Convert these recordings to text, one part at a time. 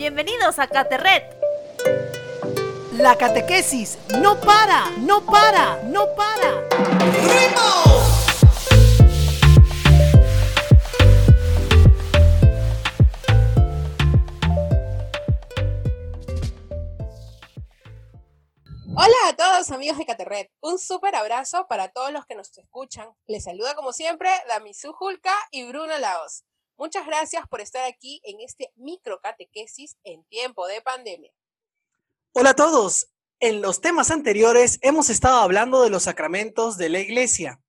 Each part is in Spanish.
Bienvenidos a Caterret. La catequesis no para, no para, no para. Hola a todos amigos de Caterret, un súper abrazo para todos los que nos escuchan. Les saluda como siempre Damisu Julka y Bruno Laos. Muchas gracias por estar aquí en este micro catequesis en tiempo de pandemia. Hola a todos. En los temas anteriores hemos estado hablando de los sacramentos de la iglesia.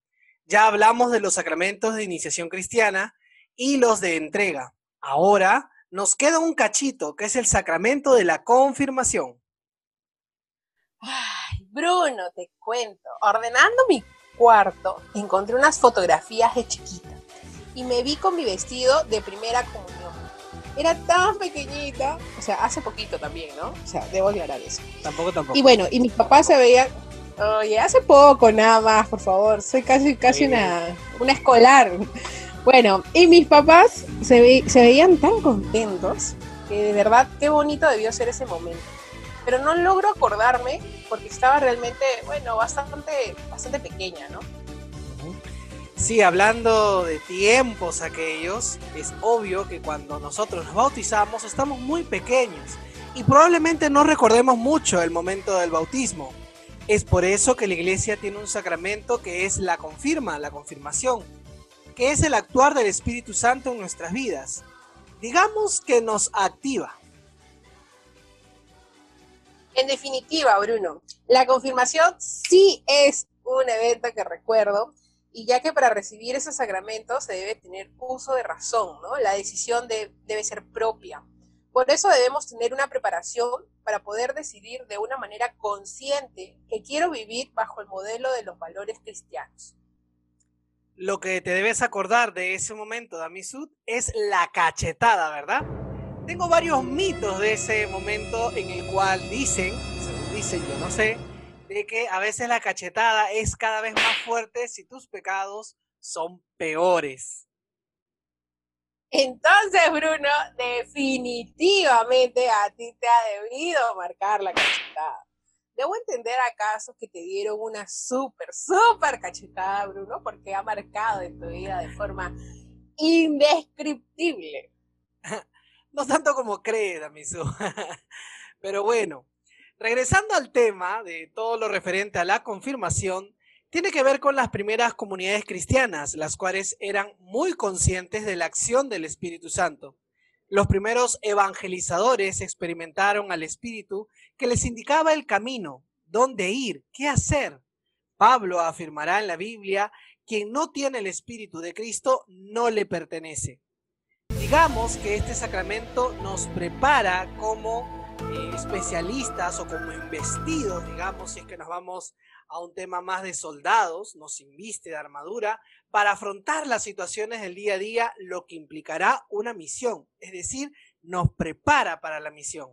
Ya hablamos de los sacramentos de iniciación cristiana y los de entrega. Ahora nos queda un cachito que es el sacramento de la confirmación. Ay, Bruno, te cuento. Ordenando mi cuarto, encontré unas fotografías de chiquita y me vi con mi vestido de primera comunión. Era tan pequeñita, o sea, hace poquito también, ¿no? O sea, debo aclarar eso. Tampoco, tampoco. Y bueno, y mis papás se veían, oye, hace poco nada más, por favor, soy casi, casi una, una escolar. Bueno, y mis papás se, se veían tan contentos que de verdad qué bonito debió ser ese momento. Pero no logro acordarme porque estaba realmente, bueno, bastante, bastante pequeña, ¿no? Sí, hablando de tiempos aquellos, es obvio que cuando nosotros nos bautizamos estamos muy pequeños y probablemente no recordemos mucho el momento del bautismo. Es por eso que la iglesia tiene un sacramento que es la confirma, la confirmación, que es el actuar del Espíritu Santo en nuestras vidas. Digamos que nos activa. En definitiva, Bruno, la confirmación sí es un evento que recuerdo y ya que para recibir ese sacramento se debe tener uso de razón, ¿no? La decisión debe ser propia. Por eso debemos tener una preparación para poder decidir de una manera consciente que quiero vivir bajo el modelo de los valores cristianos. Lo que te debes acordar de ese momento, Damisud, es la cachetada, ¿verdad? Tengo varios mitos de ese momento en el cual dicen, según dicen, yo no sé, de que a veces la cachetada es cada vez más fuerte si tus pecados son peores. Entonces, Bruno, definitivamente a ti te ha debido marcar la cachetada. ¿Debo entender acaso que te dieron una súper, súper cachetada, Bruno? Porque ha marcado en tu vida de forma indescriptible. no tanto como crees, Damisu. Pero bueno, Regresando al tema de todo lo referente a la confirmación, tiene que ver con las primeras comunidades cristianas, las cuales eran muy conscientes de la acción del Espíritu Santo. Los primeros evangelizadores experimentaron al Espíritu que les indicaba el camino, dónde ir, qué hacer. Pablo afirmará en la Biblia, quien no tiene el Espíritu de Cristo no le pertenece. Digamos que este sacramento nos prepara como eh, especialistas o como investidos, digamos, si es que nos vamos a un tema más de soldados, nos inviste de armadura para afrontar las situaciones del día a día, lo que implicará una misión, es decir, nos prepara para la misión.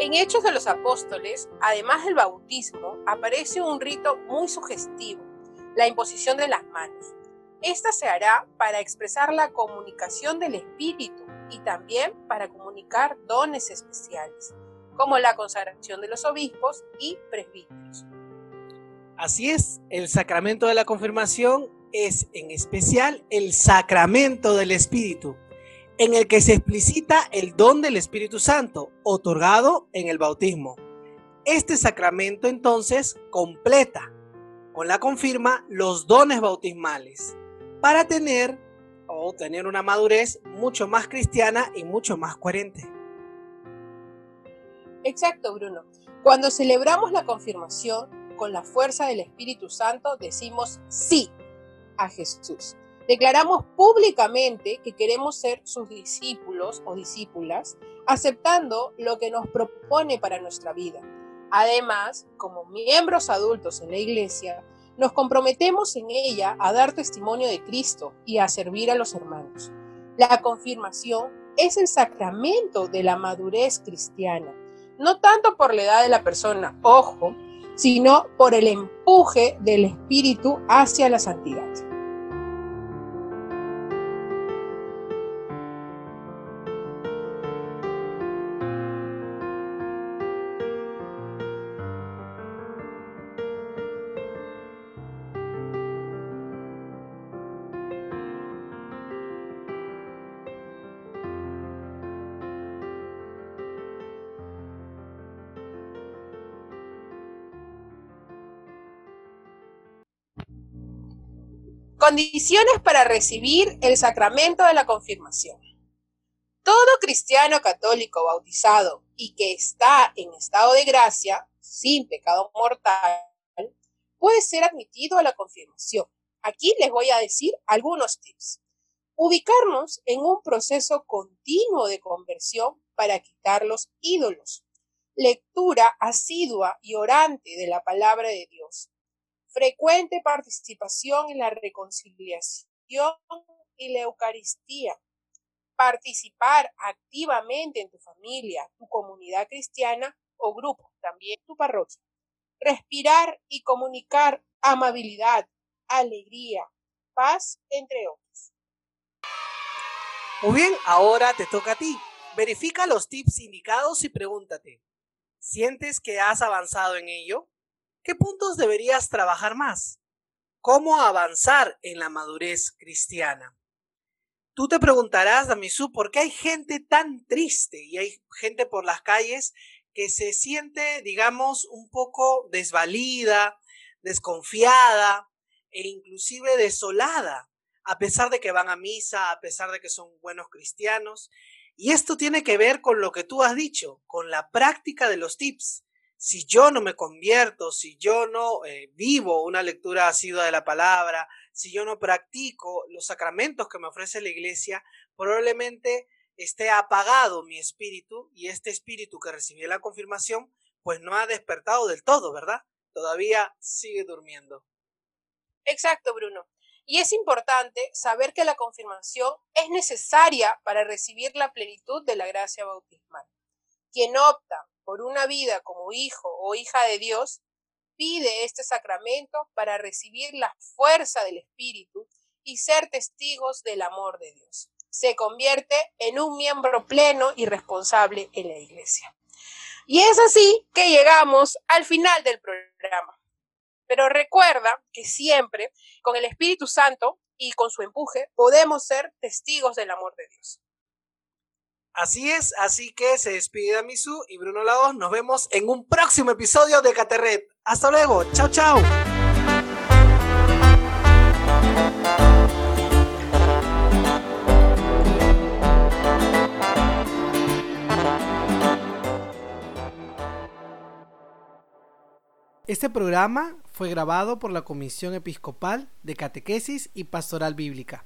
En Hechos de los Apóstoles, además del bautismo, aparece un rito muy sugestivo, la imposición de las manos. Esta se hará para expresar la comunicación del Espíritu y también para comunicar dones especiales, como la consagración de los obispos y presbíteros. Así es, el sacramento de la confirmación es en especial el sacramento del Espíritu en el que se explicita el don del Espíritu Santo, otorgado en el bautismo. Este sacramento entonces completa con la confirma los dones bautismales para tener o tener una madurez mucho más cristiana y mucho más coherente. Exacto, Bruno. Cuando celebramos la confirmación con la fuerza del Espíritu Santo, decimos sí a Jesús. Declaramos públicamente que queremos ser sus discípulos o discípulas aceptando lo que nos propone para nuestra vida. Además, como miembros adultos en la iglesia, nos comprometemos en ella a dar testimonio de Cristo y a servir a los hermanos. La confirmación es el sacramento de la madurez cristiana, no tanto por la edad de la persona, ojo, sino por el empuje del Espíritu hacia la santidad. Condiciones para recibir el sacramento de la confirmación. Todo cristiano católico bautizado y que está en estado de gracia, sin pecado mortal, puede ser admitido a la confirmación. Aquí les voy a decir algunos tips. Ubicarnos en un proceso continuo de conversión para quitar los ídolos. Lectura asidua y orante de la palabra de Dios frecuente participación en la reconciliación y la Eucaristía, participar activamente en tu familia, tu comunidad cristiana o grupo, también tu parroquia, respirar y comunicar amabilidad, alegría, paz, entre otros. Muy bien, ahora te toca a ti. Verifica los tips indicados y pregúntate, ¿sientes que has avanzado en ello? ¿Qué puntos deberías trabajar más? ¿Cómo avanzar en la madurez cristiana? Tú te preguntarás, Damisú, ¿por qué hay gente tan triste y hay gente por las calles que se siente, digamos, un poco desvalida, desconfiada e inclusive desolada, a pesar de que van a misa, a pesar de que son buenos cristianos? Y esto tiene que ver con lo que tú has dicho, con la práctica de los tips si yo no me convierto, si yo no eh, vivo una lectura asidua de la palabra, si yo no practico los sacramentos que me ofrece la iglesia, probablemente esté apagado mi espíritu y este espíritu que recibí la confirmación, pues no ha despertado del todo, ¿verdad? Todavía sigue durmiendo. Exacto, Bruno. Y es importante saber que la confirmación es necesaria para recibir la plenitud de la gracia bautismal. Quien opta por una vida como hijo o hija de Dios, pide este sacramento para recibir la fuerza del Espíritu y ser testigos del amor de Dios. Se convierte en un miembro pleno y responsable en la iglesia. Y es así que llegamos al final del programa. Pero recuerda que siempre, con el Espíritu Santo y con su empuje, podemos ser testigos del amor de Dios. Así es, así que se despide Misu y Bruno Lagos. Nos vemos en un próximo episodio de Caterret. Hasta luego, chao, chao. Este programa fue grabado por la Comisión Episcopal de Catequesis y Pastoral Bíblica